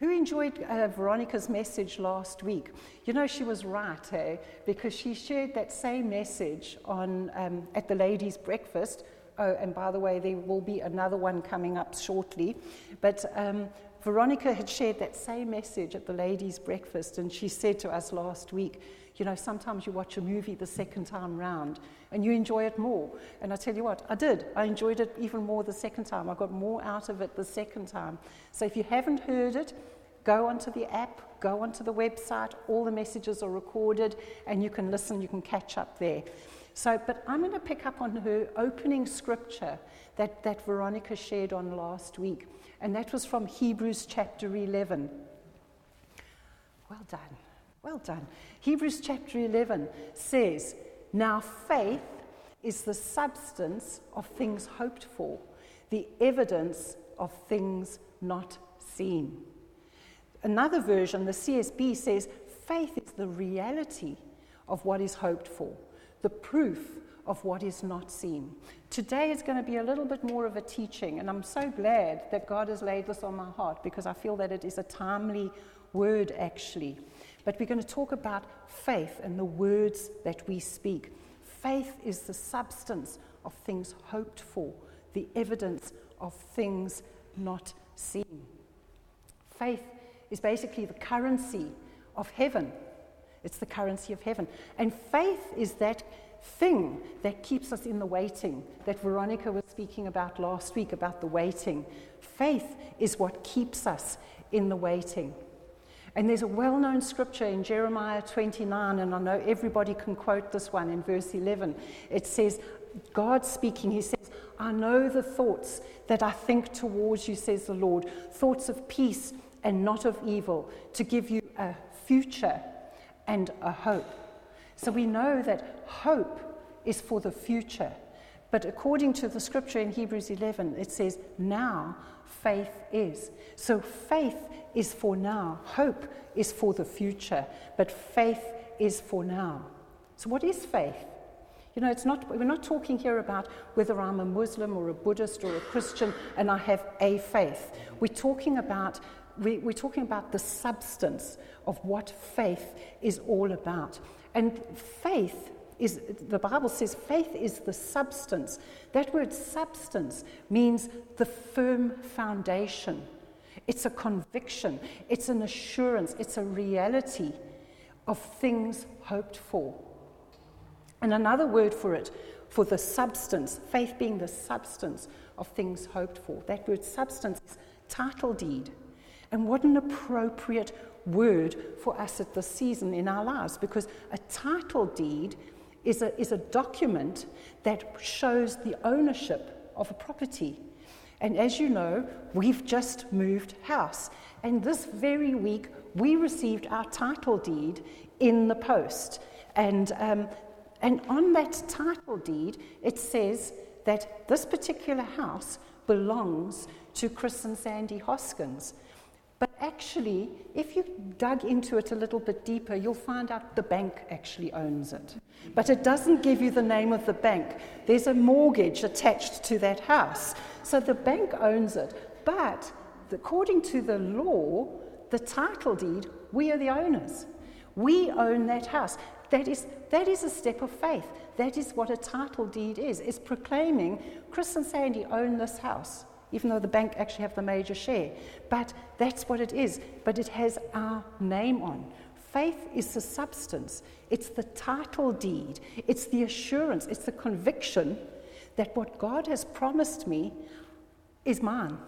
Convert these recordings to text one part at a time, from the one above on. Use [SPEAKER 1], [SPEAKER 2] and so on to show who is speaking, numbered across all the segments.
[SPEAKER 1] Who enjoyed uh, Veronica's message last week? You know, she was right, eh? Because she shared that same message on, um, at the ladies' breakfast. Oh, and by the way, there will be another one coming up shortly. But um, Veronica had shared that same message at the ladies' breakfast, and she said to us last week, you know, sometimes you watch a movie the second time round and you enjoy it more. And I tell you what, I did. I enjoyed it even more the second time. I got more out of it the second time. So if you haven't heard it, go onto the app, go onto the website. All the messages are recorded and you can listen, you can catch up there. So, but I'm going to pick up on her opening scripture that, that Veronica shared on last week. And that was from Hebrews chapter 11. Well done. Well done. Hebrews chapter 11 says, Now faith is the substance of things hoped for, the evidence of things not seen. Another version, the CSB, says, Faith is the reality of what is hoped for, the proof of what is not seen. Today is going to be a little bit more of a teaching, and I'm so glad that God has laid this on my heart because I feel that it is a timely word actually. But we're going to talk about faith and the words that we speak. Faith is the substance of things hoped for, the evidence of things not seen. Faith is basically the currency of heaven. It's the currency of heaven. And faith is that thing that keeps us in the waiting that Veronica was speaking about last week about the waiting. Faith is what keeps us in the waiting. And there's a well known scripture in Jeremiah 29, and I know everybody can quote this one in verse 11. It says, God speaking, He says, I know the thoughts that I think towards you, says the Lord, thoughts of peace and not of evil, to give you a future and a hope. So we know that hope is for the future. But according to the scripture in Hebrews 11, it says, now faith is. So faith is for now, hope is for the future, but faith is for now. So, what is faith? You know, it's not, we're not talking here about whether I'm a Muslim or a Buddhist or a Christian and I have a faith. We're talking about, we, we're talking about the substance of what faith is all about. And faith is, the Bible says faith is the substance. That word substance means the firm foundation. It's a conviction, it's an assurance, it's a reality of things hoped for. And another word for it, for the substance, faith being the substance of things hoped for. That word substance is title deed. And what an appropriate word for us at this season in our lives because a title deed is a, is a document that shows the ownership of a property. And as you know, we've just moved house. And this very week, we received our title deed in the post. And, um, and on that title deed, it says that this particular house belongs to Chris and Sandy Hoskins. Actually, if you dug into it a little bit deeper, you'll find out the bank actually owns it. But it doesn't give you the name of the bank. There's a mortgage attached to that house. So the bank owns it. But according to the law, the title deed, we are the owners. We own that house. That is, that is a step of faith. That is what a title deed is. It's proclaiming Chris and Sandy own this house even though the bank actually have the major share. But that's what it is. But it has our name on. Faith is the substance, it's the title deed, it's the assurance, it's the conviction that what God has promised me is mine.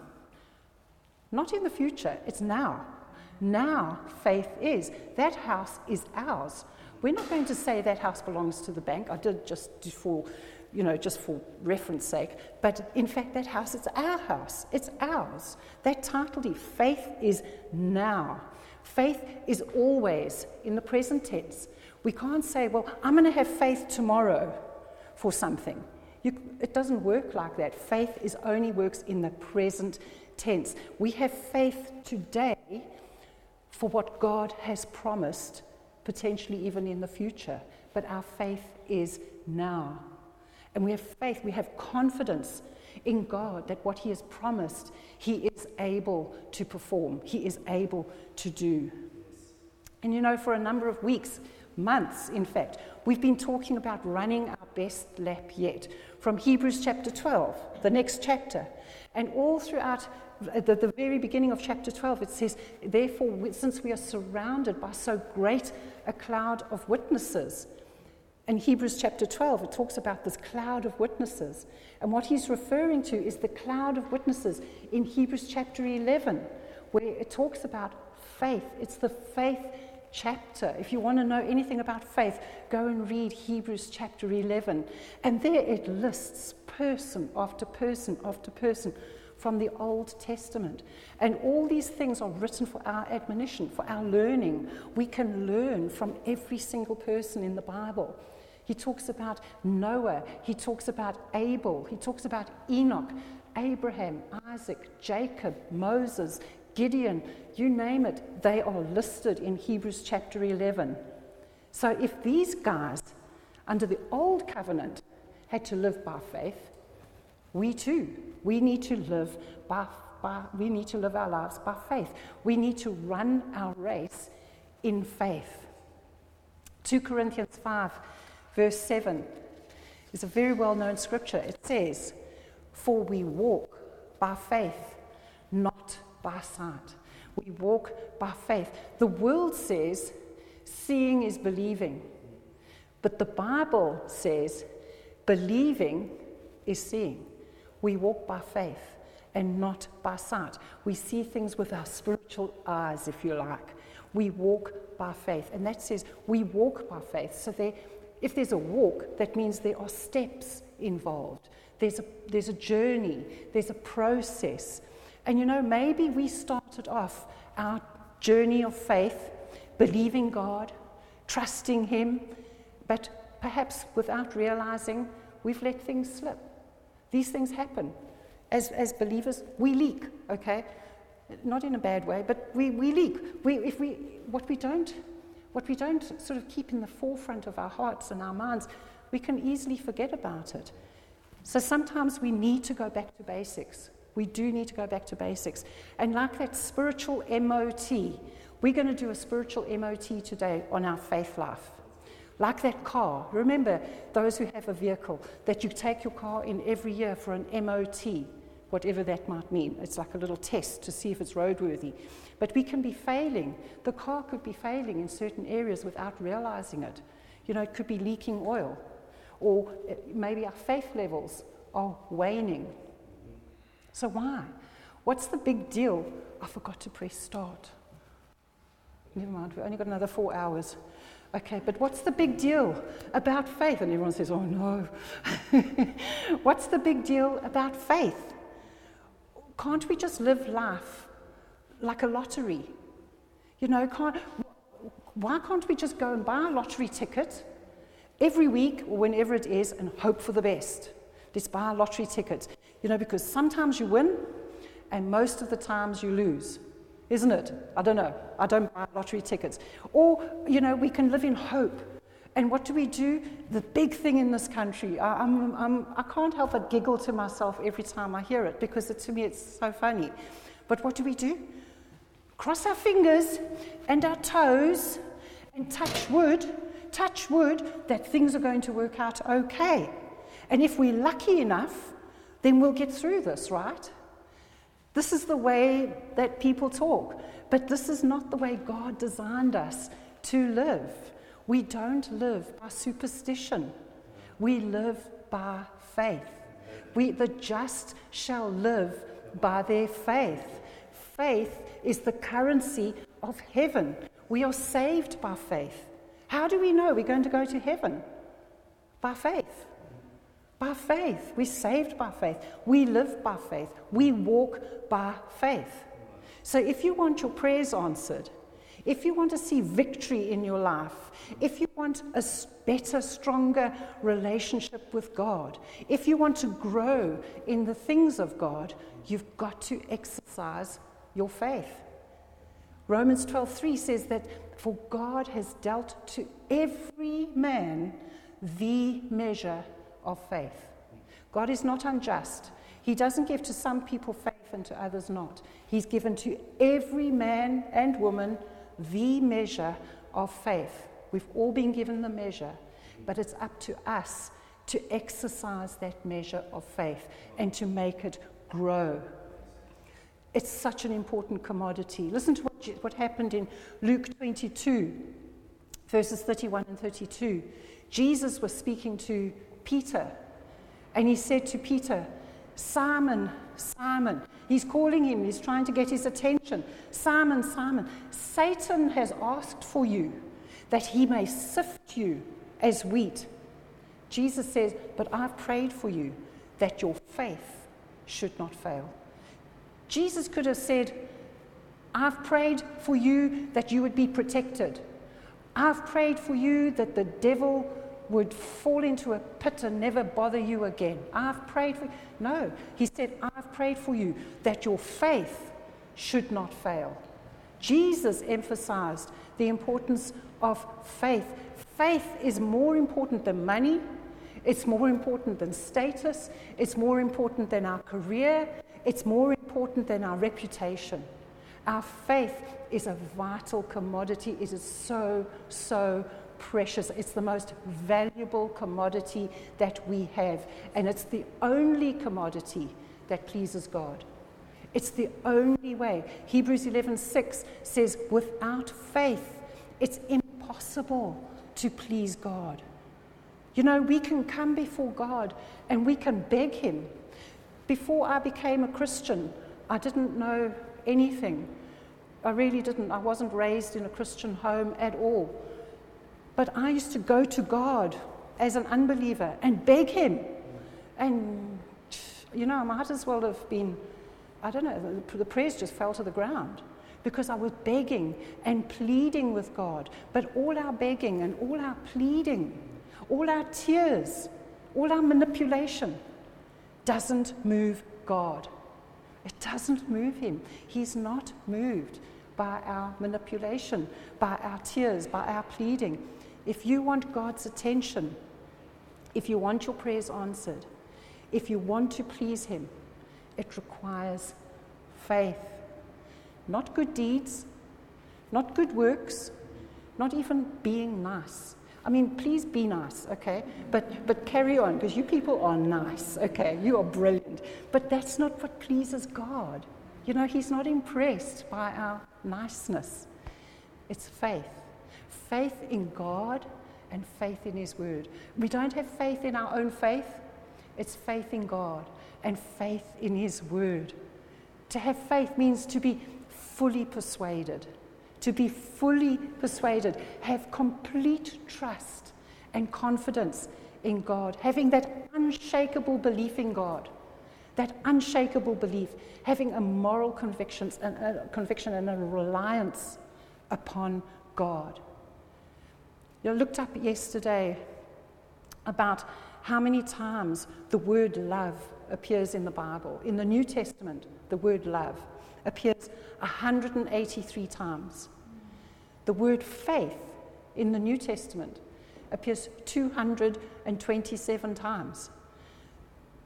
[SPEAKER 1] Not in the future, it's now. Now, faith is. That house is ours. We're not going to say that house belongs to the bank. I did just for you know, just for reference sake. But in fact, that house, it's our house. It's ours. That title deed, faith is now. Faith is always in the present tense. We can't say, well, I'm going to have faith tomorrow for something. You, it doesn't work like that. Faith is only works in the present tense. We have faith today for what God has promised, potentially even in the future. But our faith is now. And we have faith, we have confidence in God that what He has promised, He is able to perform, He is able to do. And you know, for a number of weeks, months in fact, we've been talking about running our best lap yet from Hebrews chapter 12, the next chapter. And all throughout the, the very beginning of chapter 12, it says, Therefore, since we are surrounded by so great a cloud of witnesses, in Hebrews chapter 12, it talks about this cloud of witnesses. And what he's referring to is the cloud of witnesses in Hebrews chapter 11, where it talks about faith. It's the faith chapter. If you want to know anything about faith, go and read Hebrews chapter 11. And there it lists person after person after person from the Old Testament. And all these things are written for our admonition, for our learning. We can learn from every single person in the Bible. He talks about Noah, he talks about Abel, he talks about Enoch, Abraham, Isaac, Jacob, Moses, Gideon, you name it, they are listed in Hebrews chapter 11. So if these guys under the old covenant had to live by faith, we too, we need to live by, by we need to live our lives by faith. We need to run our race in faith. 2 Corinthians 5, verse 7 is a very well known scripture. It says, For we walk by faith, not by sight. We walk by faith. The world says seeing is believing, but the Bible says believing is seeing. We walk by faith and not by sight. We see things with our spiritual eyes, if you like. We walk by faith. And that says we walk by faith. So there, if there's a walk, that means there are steps involved. There's a, there's a journey, there's a process. And you know, maybe we started off our journey of faith believing God, trusting Him, but perhaps without realizing we've let things slip. These things happen. As, as believers, we leak, okay? Not in a bad way, but we, we leak. We, if we, what, we don't, what we don't sort of keep in the forefront of our hearts and our minds, we can easily forget about it. So sometimes we need to go back to basics. We do need to go back to basics. And like that spiritual MOT, we're going to do a spiritual MOT today on our faith life. Like that car. Remember, those who have a vehicle, that you take your car in every year for an MOT, whatever that might mean. It's like a little test to see if it's roadworthy. But we can be failing. The car could be failing in certain areas without realizing it. You know, it could be leaking oil, or uh, maybe our faith levels are waning. So, why? What's the big deal? I forgot to press start. Never mind, we've only got another four hours. Okay, but what's the big deal about faith? And everyone says, oh no. what's the big deal about faith? Can't we just live life like a lottery? You know, can't, why can't we just go and buy a lottery ticket every week or whenever it is and hope for the best? Let's buy a lottery ticket. You know, because sometimes you win and most of the times you lose isn't it? I don't know. I don't buy lottery tickets. Or, you know, we can live in hope. And what do we do? The big thing in this country, I, I'm, I'm, I can't help but giggle to myself every time I hear it because it, to me it's so funny. But what do we do? Cross our fingers and our toes and touch wood, touch wood that things are going to work out okay. And if we're lucky enough, then we'll get through this, right? This is the way that people talk, but this is not the way God designed us to live. We don't live by superstition, we live by faith. We, the just shall live by their faith. Faith is the currency of heaven. We are saved by faith. How do we know we're going to go to heaven? By faith. By faith. We're saved by faith. We live by faith. We walk by faith. So if you want your prayers answered, if you want to see victory in your life, if you want a better, stronger relationship with God, if you want to grow in the things of God, you've got to exercise your faith. Romans 12:3 says that for God has dealt to every man the measure of faith. God is not unjust. He doesn't give to some people faith and to others not. He's given to every man and woman the measure of faith. We've all been given the measure, but it's up to us to exercise that measure of faith and to make it grow. It's such an important commodity. Listen to what, what happened in Luke 22, verses 31 and 32. Jesus was speaking to Peter, and he said to Peter, Simon, Simon. He's calling him, he's trying to get his attention. Simon, Simon, Satan has asked for you that he may sift you as wheat. Jesus says, But I've prayed for you that your faith should not fail. Jesus could have said, I've prayed for you that you would be protected. I've prayed for you that the devil would fall into a pit and never bother you again. I've prayed for you. No, he said, I've prayed for you that your faith should not fail. Jesus emphasized the importance of faith. Faith is more important than money, it's more important than status, it's more important than our career, it's more important than our reputation. Our faith is a vital commodity. It is so, so precious. It's the most valuable commodity that we have. And it's the only commodity that pleases God. It's the only way. Hebrews 11:6 says, "Without faith, it's impossible to please God." You know, we can come before God and we can beg him. Before I became a Christian, I didn't know anything. I really didn't. I wasn't raised in a Christian home at all. But I used to go to God as an unbeliever and beg Him. And, you know, I might as well have been, I don't know, the prayers just fell to the ground because I was begging and pleading with God. But all our begging and all our pleading, all our tears, all our manipulation doesn't move God. It doesn't move Him. He's not moved by our manipulation, by our tears, by our pleading. If you want God's attention, if you want your prayers answered, if you want to please Him, it requires faith. Not good deeds, not good works, not even being nice. I mean, please be nice, okay? But, but carry on, because you people are nice, okay? You are brilliant. But that's not what pleases God. You know, He's not impressed by our niceness. It's faith faith in God and faith in His Word. We don't have faith in our own faith, it's faith in God and faith in His Word. To have faith means to be fully persuaded, to be fully persuaded, have complete trust and confidence in God, having that unshakable belief in God. That unshakable belief, having a moral conviction and a conviction and a reliance upon God. You know, looked up yesterday about how many times the word love appears in the Bible. In the New Testament, the word love appears 183 times. The word faith in the New Testament appears 227 times.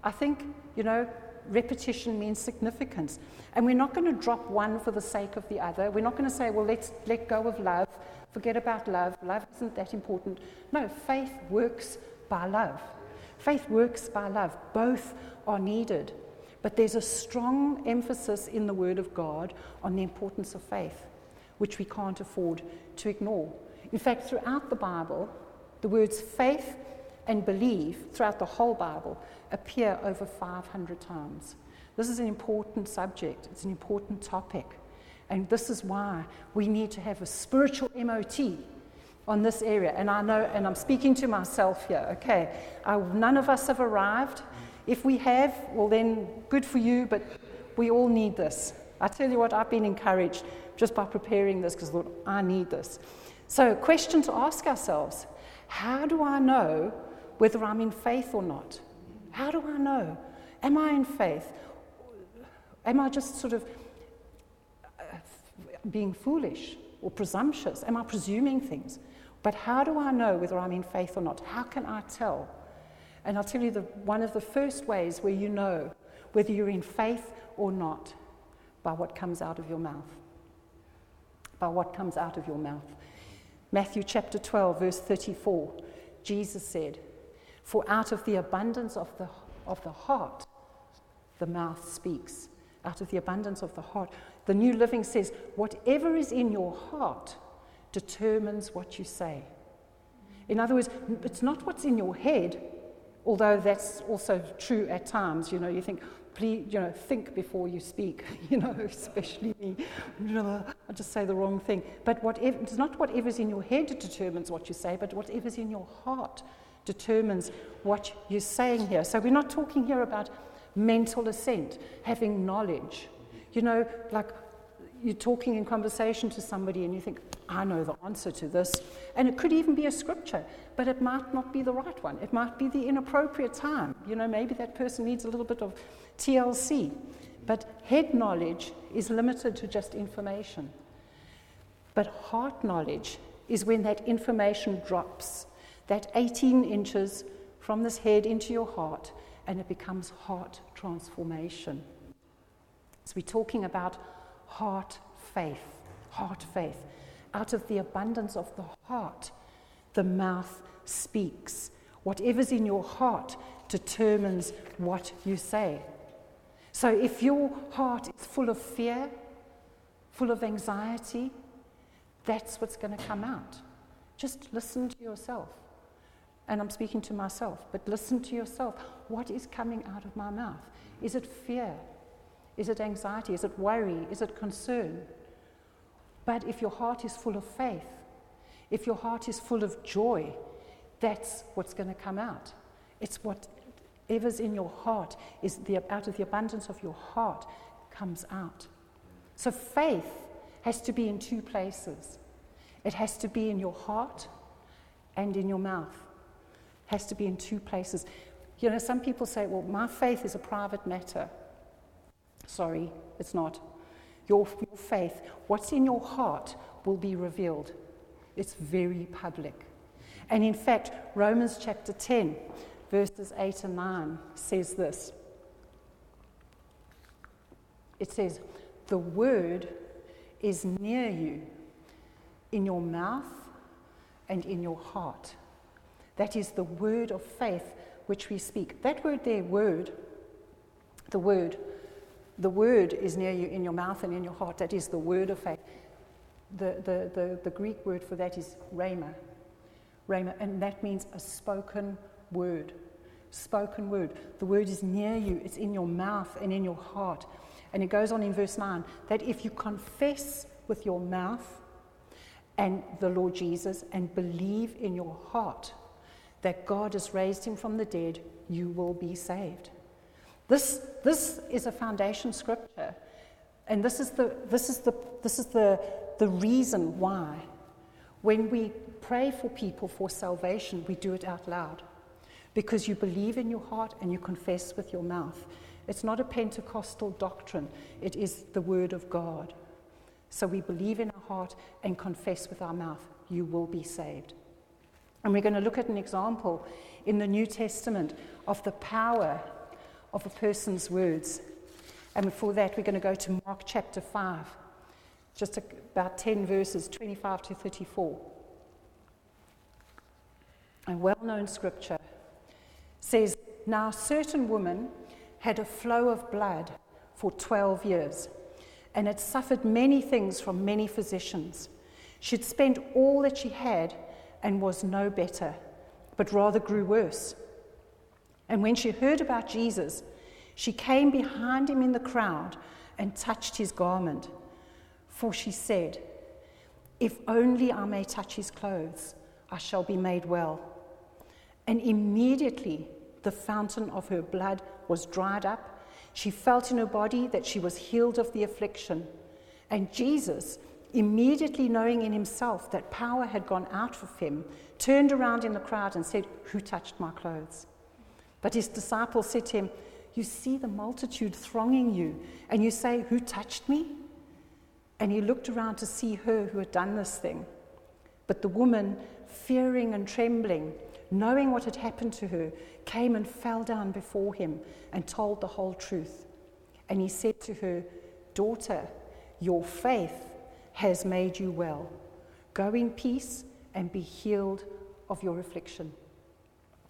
[SPEAKER 1] I think, you know, repetition means significance. And we're not going to drop one for the sake of the other. We're not going to say, well, let's let go of love Forget about love. Love isn't that important. No, faith works by love. Faith works by love. Both are needed. But there's a strong emphasis in the Word of God on the importance of faith, which we can't afford to ignore. In fact, throughout the Bible, the words faith and believe, throughout the whole Bible, appear over 500 times. This is an important subject, it's an important topic. And this is why we need to have a spiritual MOT on this area. And I know, and I'm speaking to myself here, okay? I, none of us have arrived. If we have, well, then good for you, but we all need this. I tell you what, I've been encouraged just by preparing this because thought, I need this. So, question to ask ourselves how do I know whether I'm in faith or not? How do I know? Am I in faith? Am I just sort of uh, being foolish or presumptuous? Am I presuming things? But how do I know whether I'm in faith or not? How can I tell? And I'll tell you the, one of the first ways where you know whether you're in faith or not, by what comes out of your mouth. By what comes out of your mouth. Matthew chapter 12, verse 34, Jesus said, For out of the abundance of the, of the heart, the mouth speaks. Out of the abundance of the heart. The New Living says, Whatever is in your heart determines what you say. In other words, it's not what's in your head, although that's also true at times. You know, you think, please, you know, think before you speak, you know, especially me. I just say the wrong thing. But whatever, it's not whatever's in your head determines what you say, but whatever's in your heart determines what you're saying here. So we're not talking here about mental assent, having knowledge. You know, like you're talking in conversation to somebody and you think, I know the answer to this. And it could even be a scripture, but it might not be the right one. It might be the inappropriate time. You know, maybe that person needs a little bit of TLC. But head knowledge is limited to just information. But heart knowledge is when that information drops, that 18 inches from this head into your heart, and it becomes heart transformation. So we're talking about heart faith, heart faith. Out of the abundance of the heart, the mouth speaks. Whatever's in your heart determines what you say. So if your heart is full of fear, full of anxiety, that's what's going to come out. Just listen to yourself. And I'm speaking to myself, but listen to yourself. What is coming out of my mouth? Is it fear? Is it anxiety? Is it worry? Is it concern? But if your heart is full of faith, if your heart is full of joy, that's what's going to come out. It's whatever's in your heart is the, out of the abundance of your heart comes out. So faith has to be in two places. It has to be in your heart and in your mouth. Has to be in two places. You know, some people say, well, my faith is a private matter. Sorry, it's not. Your, your faith, what's in your heart, will be revealed. It's very public. And in fact, Romans chapter 10, verses 8 and 9 says this it says, The word is near you, in your mouth and in your heart. That is the word of faith which we speak. That word there, word, the word, the word is near you in your mouth and in your heart. That is the word of faith. The, the, the, the Greek word for that is rhema. Rhema, and that means a spoken word. Spoken word. The word is near you, it's in your mouth and in your heart. And it goes on in verse 9 that if you confess with your mouth and the Lord Jesus and believe in your heart that God has raised him from the dead, you will be saved. This, this is a foundation scripture. And this is, the, this, is the, this is the, the reason why, when we pray for people for salvation, we do it out loud. Because you believe in your heart and you confess with your mouth. It's not a Pentecostal doctrine, it is the Word of God. So we believe in our heart and confess with our mouth, you will be saved. And we're going to look at an example in the New Testament of the power of a person's words. And before that, we're going to go to Mark chapter 5, just about 10 verses, 25 to 34. A well known scripture says, Now, a certain woman had a flow of blood for 12 years and had suffered many things from many physicians. She'd spent all that she had and was no better, but rather grew worse. And when she heard about Jesus, she came behind him in the crowd and touched his garment. For she said, If only I may touch his clothes, I shall be made well. And immediately the fountain of her blood was dried up. She felt in her body that she was healed of the affliction. And Jesus, immediately knowing in himself that power had gone out of him, turned around in the crowd and said, Who touched my clothes? But his disciples said to him, You see the multitude thronging you, and you say, Who touched me? And he looked around to see her who had done this thing. But the woman, fearing and trembling, knowing what had happened to her, came and fell down before him and told the whole truth. And he said to her, Daughter, your faith has made you well. Go in peace and be healed of your affliction.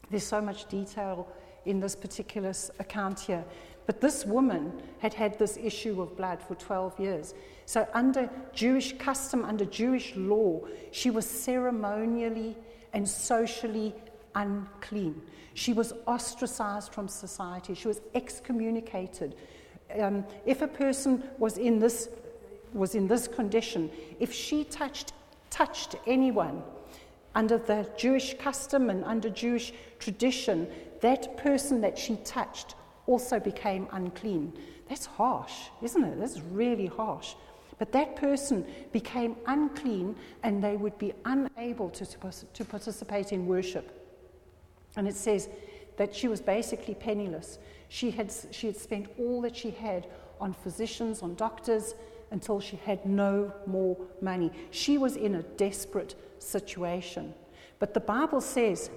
[SPEAKER 1] There's so much detail in this particular account here. But this woman had had this issue of blood for 12 years. So, under Jewish custom, under Jewish law, she was ceremonially and socially unclean. She was ostracized from society. She was excommunicated. Um, if a person was in this was in this condition, if she touched touched anyone under the Jewish custom and under Jewish tradition, that person that she touched also became unclean. That's harsh, isn't it? That's really harsh. But that person became unclean and they would be unable to, to participate in worship. And it says that she was basically penniless. She had, she had spent all that she had on physicians, on doctors, until she had no more money. She was in a desperate situation. But the Bible says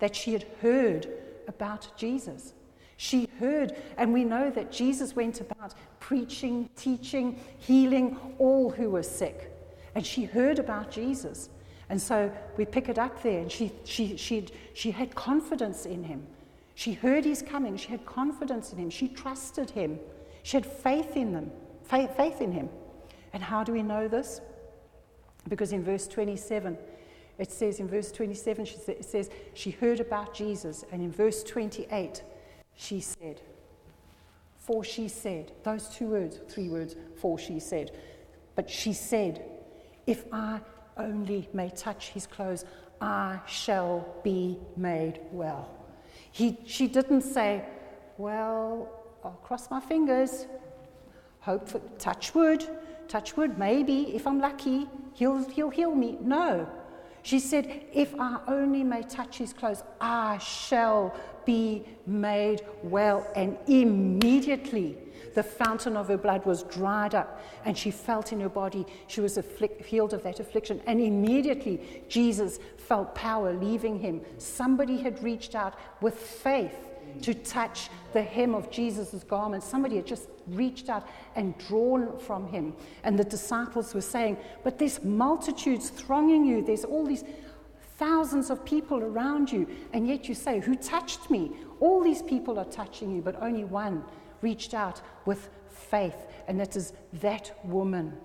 [SPEAKER 1] that she had heard about Jesus. She heard, and we know that Jesus went about preaching, teaching, healing all who were sick. And she heard about Jesus. And so we pick it up there, and she, she, she, she had confidence in him. She heard he's coming. She had confidence in him. She trusted him. She had faith in them, faith, faith in him. And how do we know this? Because in verse 27, it says, in verse 27, it says, she heard about Jesus. And in verse 28, she said, For she said, those two words, three words, for she said. But she said, If I only may touch his clothes, I shall be made well. He, she didn't say, Well, I'll cross my fingers, hope for touch wood, touch wood, maybe if I'm lucky, he'll, he'll heal me. No. She said, If I only may touch his clothes, I shall be made well. And immediately the fountain of her blood was dried up, and she felt in her body she was afflict, healed of that affliction. And immediately Jesus felt power leaving him. Somebody had reached out with faith to touch the hem of Jesus' garment. Somebody had just reached out and drawn from him. And the disciples were saying, But there's multitudes thronging you. There's all these thousands of people around you. And yet you say, Who touched me? All these people are touching you, but only one reached out with faith. And that is that woman.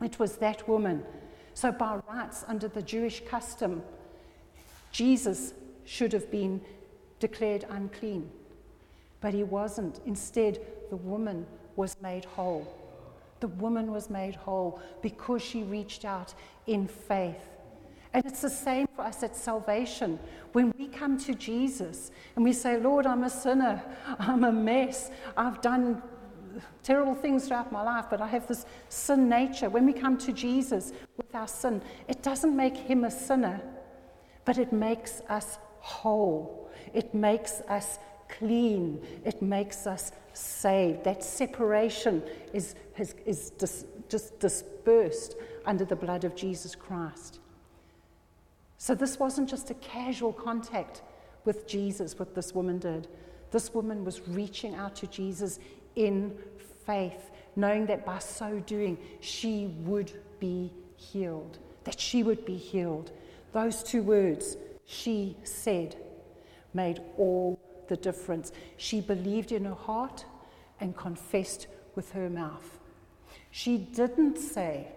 [SPEAKER 1] It was that woman. So, by rights, under the Jewish custom, Jesus should have been declared unclean. But he wasn't. Instead, the woman was made whole. The woman was made whole because she reached out in faith. And it's the same for us at salvation. When we come to Jesus and we say, Lord, I'm a sinner, I'm a mess, I've done terrible things throughout my life, but I have this sin nature. When we come to Jesus with our sin, it doesn't make him a sinner, but it makes us whole. It makes us clean. It makes us saved. That separation is, is, is dis, just dispersed under the blood of Jesus Christ. So this wasn't just a casual contact with Jesus, what this woman did. This woman was reaching out to Jesus in faith, knowing that by so doing, she would be healed, that she would be healed. Those two words, she said, made all the difference. She believed in her heart and confessed with her mouth. She didn't say,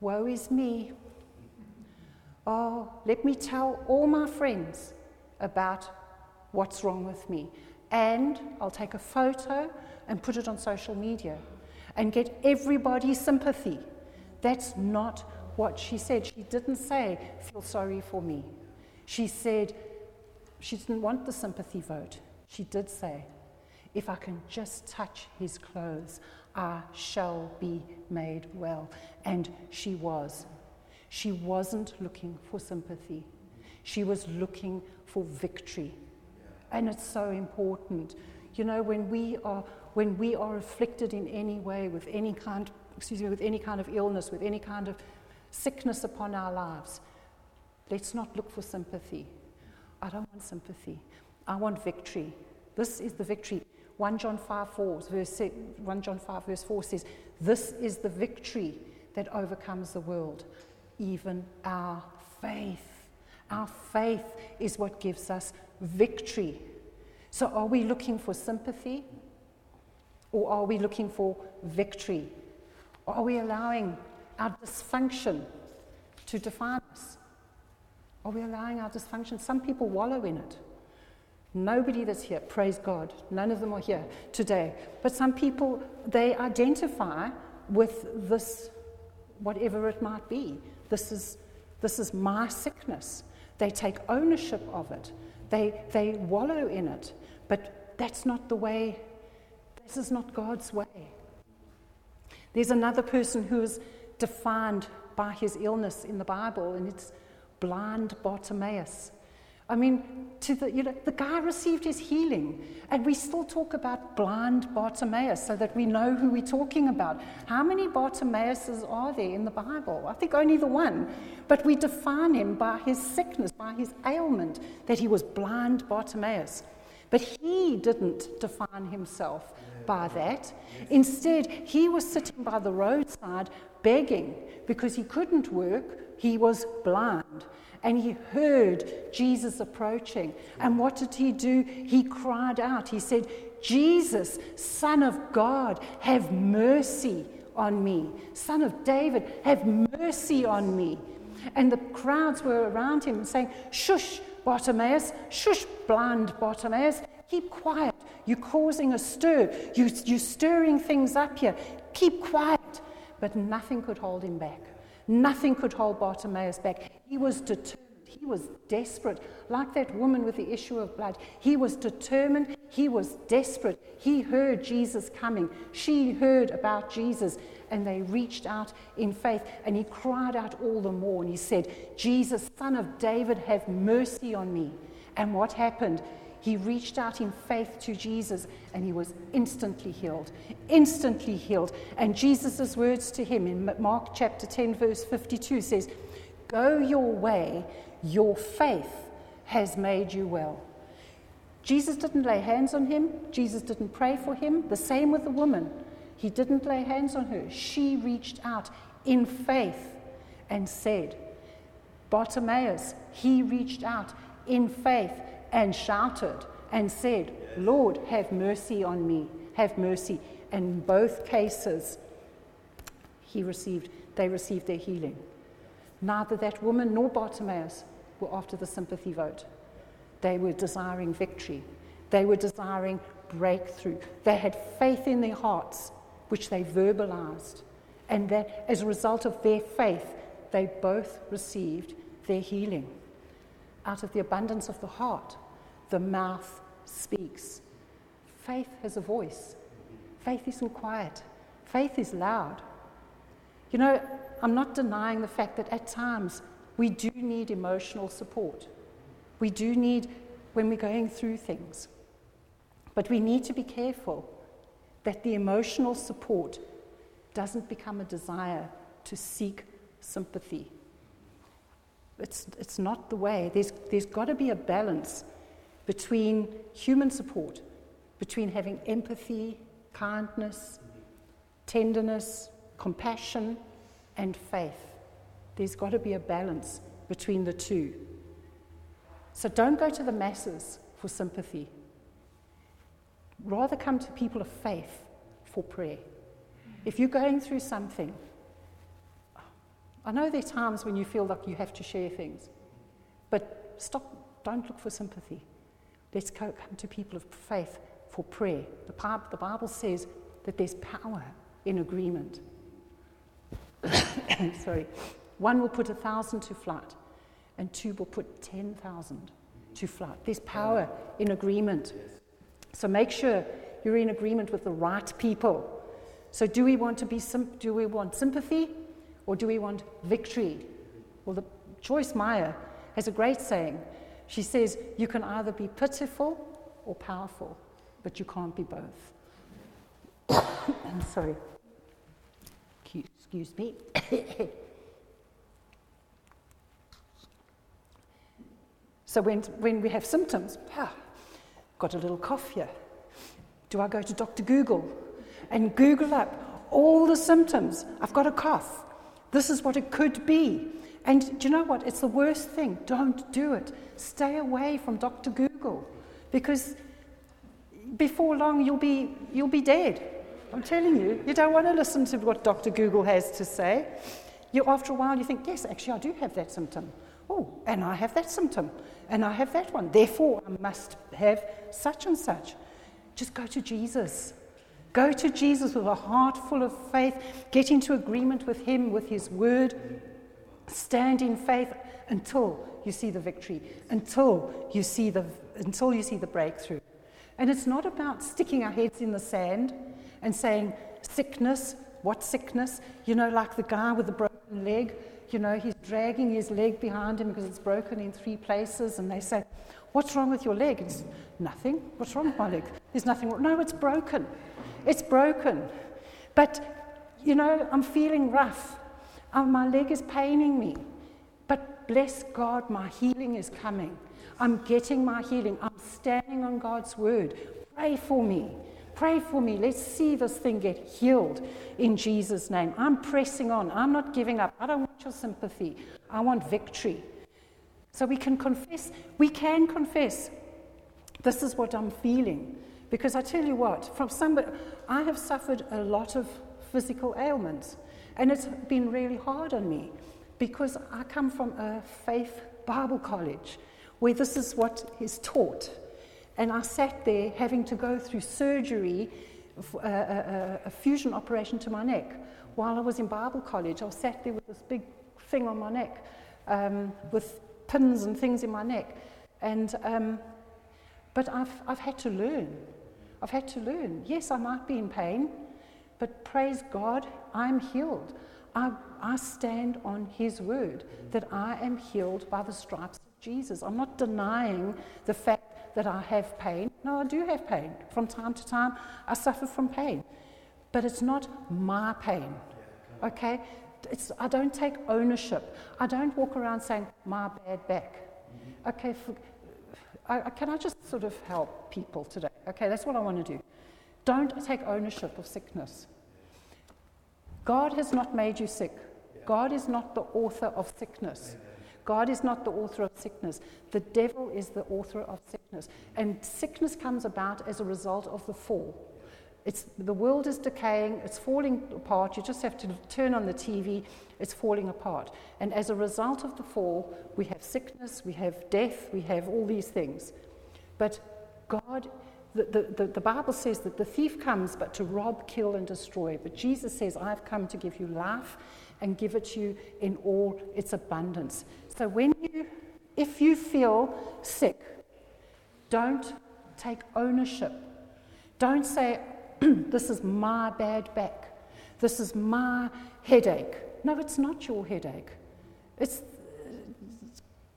[SPEAKER 1] Woe is me. Oh, let me tell all my friends about what's wrong with me. And I'll take a photo and put it on social media and get everybody's sympathy. That's not what she said. She didn't say, Feel sorry for me. She said, she didn't want the sympathy vote. She did say, if I can just touch his clothes, I shall be made well. And she was. She wasn't looking for sympathy, she was looking for victory. And it's so important. You know, when we are, when we are afflicted in any way with any kind, excuse me, with any kind of illness, with any kind of sickness upon our lives, let's not look for sympathy. I don't want sympathy. I want victory. This is the victory. 1 John 5 4, verse 1 John 5 verse 4 says, This is the victory that overcomes the world, even our faith. Our faith is what gives us victory. So, are we looking for sympathy or are we looking for victory? Or are we allowing our dysfunction to define us? Are we allowing our dysfunction? Some people wallow in it. Nobody that's here, praise God, none of them are here today. But some people, they identify with this, whatever it might be. This is, this is my sickness. They take ownership of it, they, they wallow in it. But that's not the way, this is not God's way. There's another person who is defined by his illness in the Bible, and it's blind Bartimaeus. I mean, to the, you know, the guy received his healing, and we still talk about blind Bartimaeus so that we know who we're talking about. How many Bartimaeuses are there in the Bible? I think only the one. But we define him by his sickness, by his ailment, that he was blind Bartimaeus. But he didn't define himself by that. Instead, he was sitting by the roadside begging because he couldn't work, he was blind and he heard Jesus approaching. And what did he do? He cried out. He said, Jesus, Son of God, have mercy on me. Son of David, have mercy on me. And the crowds were around him saying, Shush, Bartimaeus, shush, blind Bartimaeus, keep quiet. You're causing a stir. You, you're stirring things up here. Keep quiet. But nothing could hold him back. Nothing could hold Bartimaeus back. He was determined. He was desperate. Like that woman with the issue of blood. He was determined. He was desperate. He heard Jesus coming. She heard about Jesus. And they reached out in faith. And he cried out all the more. And he said, Jesus, son of David, have mercy on me. And what happened? He reached out in faith to Jesus and he was instantly healed. Instantly healed. And Jesus' words to him in Mark chapter 10, verse 52 says, Go your way, your faith has made you well. Jesus didn't lay hands on him, Jesus didn't pray for him. The same with the woman. He didn't lay hands on her. She reached out in faith and said, Bartimaeus, he reached out in faith and shouted and said, Lord, have mercy on me, have mercy. And in both cases, he received, they received their healing. Neither that woman nor Bartimaeus were after the sympathy vote. They were desiring victory. They were desiring breakthrough. They had faith in their hearts, which they verbalized. And that as a result of their faith, they both received their healing. Out of the abundance of the heart, the mouth speaks. Faith has a voice. Faith isn't quiet, faith is loud. You know, I'm not denying the fact that at times we do need emotional support. We do need when we're going through things. But we need to be careful that the emotional support doesn't become a desire to seek sympathy. It's, it's not the way. There's, there's got to be a balance between human support, between having empathy, kindness, tenderness, compassion, and faith. There's got to be a balance between the two. So don't go to the masses for sympathy. Rather come to people of faith for prayer. If you're going through something, I know there are times when you feel like you have to share things, but stop, don't look for sympathy. Let's come to people of faith for prayer. The, the Bible says that there's power in agreement. Sorry. One will put a thousand to flight, and two will put 10,000 to flight. There's power in agreement. So make sure you're in agreement with the right people. So do we want to be do we want sympathy or do we want victory? Well, the, Joyce Meyer has a great saying. She says, You can either be pitiful or powerful, but you can't be both. I'm sorry. Excuse me. so when, when we have symptoms, ah, got a little cough here. Do I go to Dr. Google and Google up all the symptoms? I've got a cough. This is what it could be. And do you know what? It's the worst thing. Don't do it. Stay away from Dr. Google because before long you'll be, you'll be dead. I'm telling you, you don't want to listen to what Dr. Google has to say. You, after a while, you think, yes, actually, I do have that symptom. Oh, and I have that symptom, and I have that one. Therefore, I must have such and such. Just go to Jesus. Go to Jesus with a heart full of faith. Get into agreement with Him, with His word. Stand in faith until you see the victory, until you see the, until you see the breakthrough. And it's not about sticking our heads in the sand and saying, sickness, what sickness? You know, like the guy with the broken leg, you know, he's dragging his leg behind him because it's broken in three places, and they say, What's wrong with your leg? It's nothing. What's wrong with my leg? There's nothing wrong. No, it's broken. It's broken. But, you know, I'm feeling rough. Uh, my leg is paining me. But bless God, my healing is coming. I'm getting my healing. I'm standing on God's word. Pray for me. Pray for me. Let's see this thing get healed in Jesus' name. I'm pressing on. I'm not giving up. I don't want your sympathy. I want victory. So we can confess. We can confess. This is what I'm feeling. Because I tell you what, from somebody, I have suffered a lot of physical ailments. And it's been really hard on me because I come from a faith Bible college where this is what is taught. And I sat there having to go through surgery, a, a, a, fusion operation to my neck. While I was in Bible college, I sat there with this big thing on my neck, um, with pins and things in my neck. And, um, but I've, I've had to learn. I've had to learn. Yes, I might be in pain, but praise God, I'm healed. I, I stand on His word that I am healed by the stripes of Jesus. I'm not denying the fact that I have pain. No, I do have pain. From time to time, I suffer from pain. But it's not my pain. Okay? It's, I don't take ownership. I don't walk around saying, my bad back. Okay, for, I, can I just sort of help people today? Okay, that's what I want to do. Don't take ownership of sickness. God has not made you sick. God is not the author of sickness. God is not the author of sickness. The devil is the author of sickness. And sickness comes about as a result of the fall. It's, the world is decaying, it's falling apart. You just have to turn on the TV, it's falling apart. And as a result of the fall, we have sickness, we have death, we have all these things. But God, the, the, the Bible says that the thief comes but to rob, kill, and destroy. But Jesus says, I've come to give you life and give it to you in all its abundance. So when you, if you feel sick, don't take ownership. Don't say, this is my bad back. This is my headache. No, it's not your headache. It's,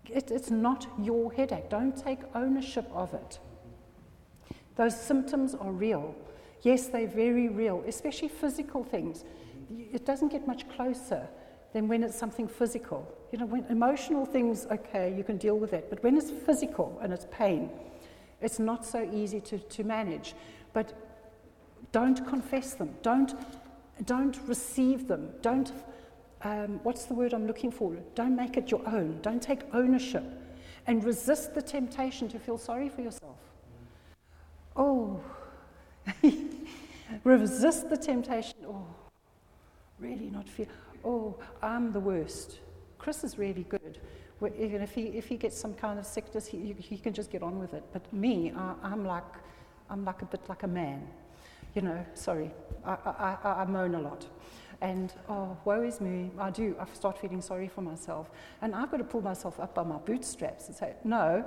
[SPEAKER 1] it, it's not your headache. Don't take ownership of it. Those symptoms are real. Yes, they're very real, especially physical things. It doesn't get much closer than when it's something physical. You know, when emotional things, okay, you can deal with it. But when it's physical and it's pain, it's not so easy to, to manage. But don't confess them. Don't, don't receive them. Don't, um, what's the word I'm looking for? Don't make it your own. Don't take ownership. And resist the temptation to feel sorry for yourself. Oh, resist the temptation. Oh, really not feel oh, I'm the worst. Chris is really good. Even if he, if he gets some kind of sickness, he, he can just get on with it. But me, I, I'm, like, I'm like a bit like a man. You know, sorry, I, I, I, I moan a lot. And oh, woe is me, I do. I start feeling sorry for myself. And I've got to pull myself up by my bootstraps and say, no,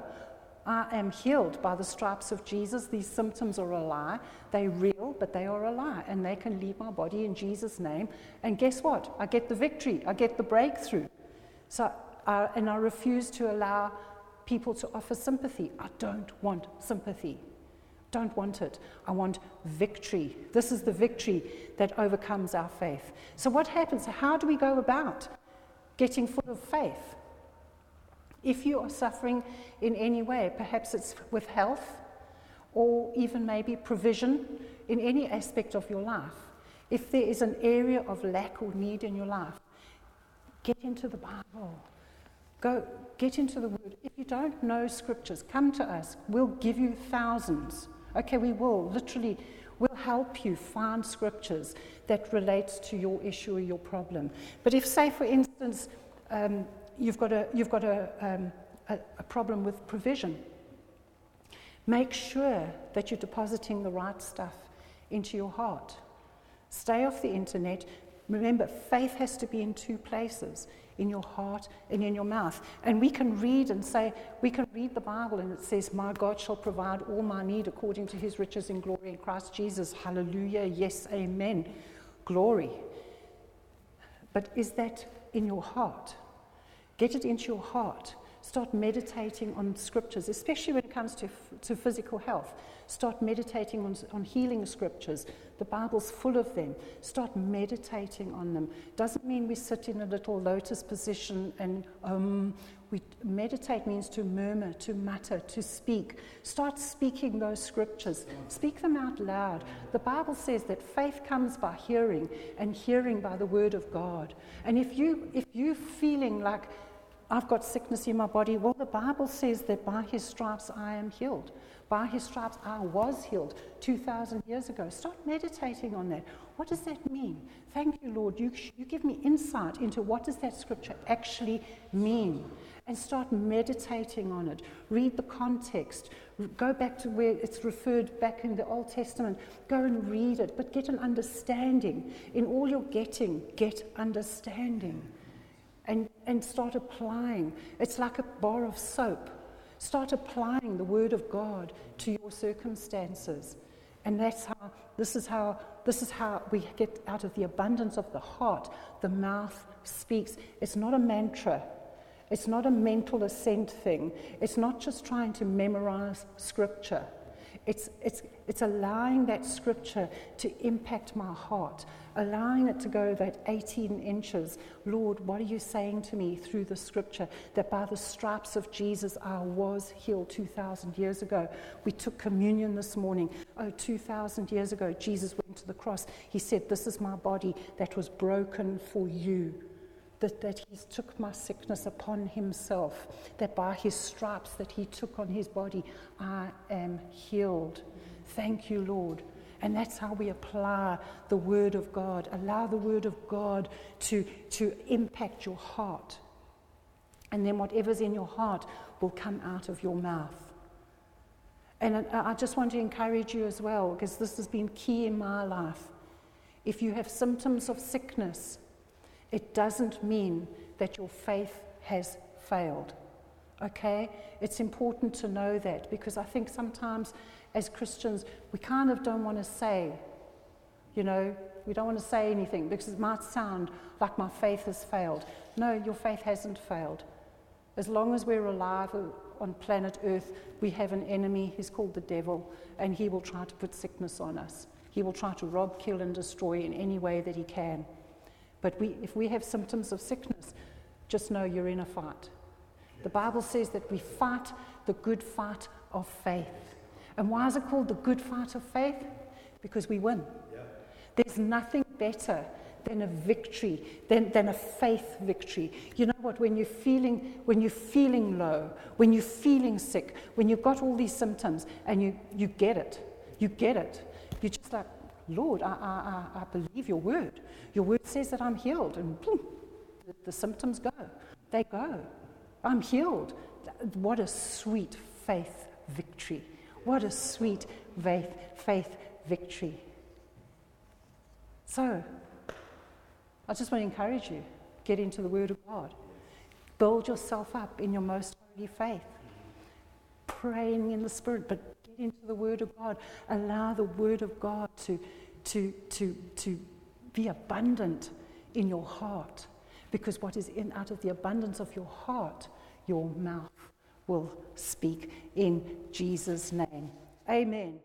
[SPEAKER 1] I am healed by the stripes of Jesus. These symptoms are a lie. They're real, but they are a lie. And they can leave my body in Jesus' name. And guess what? I get the victory, I get the breakthrough. So, and I refuse to allow people to offer sympathy. I don't want sympathy. Don't want it. I want victory. This is the victory that overcomes our faith. So, what happens? How do we go about getting full of faith? If you are suffering in any way, perhaps it's with health, or even maybe provision in any aspect of your life. If there is an area of lack or need in your life, get into the Bible. Go get into the Word. If you don't know scriptures, come to us. We'll give you thousands. Okay, we will. Literally, we'll help you find scriptures that relates to your issue or your problem. But if, say, for instance, um, you've got, a, you've got a, um, a, a problem with provision, make sure that you're depositing the right stuff into your heart. Stay off the internet. Remember, faith has to be in two places in your heart and in your mouth. And we can read and say, we can read the Bible and it says, My God shall provide all my need according to his riches in glory in Christ Jesus. Hallelujah. Yes, amen. Glory. But is that in your heart? Get it into your heart. Start meditating on scriptures, especially when it comes to, to physical health. Start meditating on, on healing scriptures. The Bible's full of them. Start meditating on them. Doesn't mean we sit in a little lotus position and um, we meditate means to murmur, to mutter, to speak. Start speaking those scriptures. Speak them out loud. The Bible says that faith comes by hearing, and hearing by the word of God. And if you if you feeling like I've got sickness in my body, well, the Bible says that by His stripes I am healed. By his stripes, I was healed 2,000 years ago. Start meditating on that. What does that mean? Thank you, Lord. You, you give me insight into what does that scripture actually mean. And start meditating on it. Read the context. Go back to where it's referred back in the Old Testament. Go and read it, but get an understanding. In all you're getting, get understanding. And, and start applying. It's like a bar of soap Start applying the Word of God to your circumstances. And that's how, this is how, this is how we get out of the abundance of the heart. The mouth speaks. It's not a mantra. It's not a mental assent thing. It's not just trying to memorize scripture. It's, it's, it's allowing that scripture to impact my heart, allowing it to go that 18 inches. Lord, what are you saying to me through the scripture? That by the stripes of Jesus I was healed 2,000 years ago. We took communion this morning. Oh, 2,000 years ago, Jesus went to the cross. He said, This is my body that was broken for you that, that he took my sickness upon himself, that by his stripes that he took on his body, I am healed. Thank you, Lord. And that's how we apply the Word of God. Allow the Word of God to, to impact your heart. And then whatever's in your heart will come out of your mouth. And I just want to encourage you as well, because this has been key in my life. If you have symptoms of sickness, it doesn't mean that your faith has failed. Okay? It's important to know that because I think sometimes as Christians, we kind of don't want to say, you know, we don't want to say anything because it might sound like my faith has failed. No, your faith hasn't failed. As long as we're alive on planet Earth, we have an enemy. He's called the devil, and he will try to put sickness on us. He will try to rob, kill, and destroy in any way that he can. But we, if we have symptoms of sickness, just know you're in a fight. The Bible says that we fight the good fight of faith. And why is it called the good fight of faith? Because we win. Yeah. There's nothing better than a victory, than, than a faith victory. You know what? When you're feeling, when you're feeling low, when you're feeling sick, when you've got all these symptoms and you, you get it, you get it. You're just like, Lord, I, I, I believe your word. Your word says that I'm healed. And boom, the, the symptoms go. They go. I'm healed. What a sweet faith victory. What a sweet faith, faith victory. So, I just want to encourage you get into the Word of God. Build yourself up in your most holy faith. Praying in the Spirit, but get into the Word of God. Allow the Word of God to, to, to, to be abundant in your heart. Because what is in out of the abundance of your heart, your mouth will speak in Jesus' name. Amen.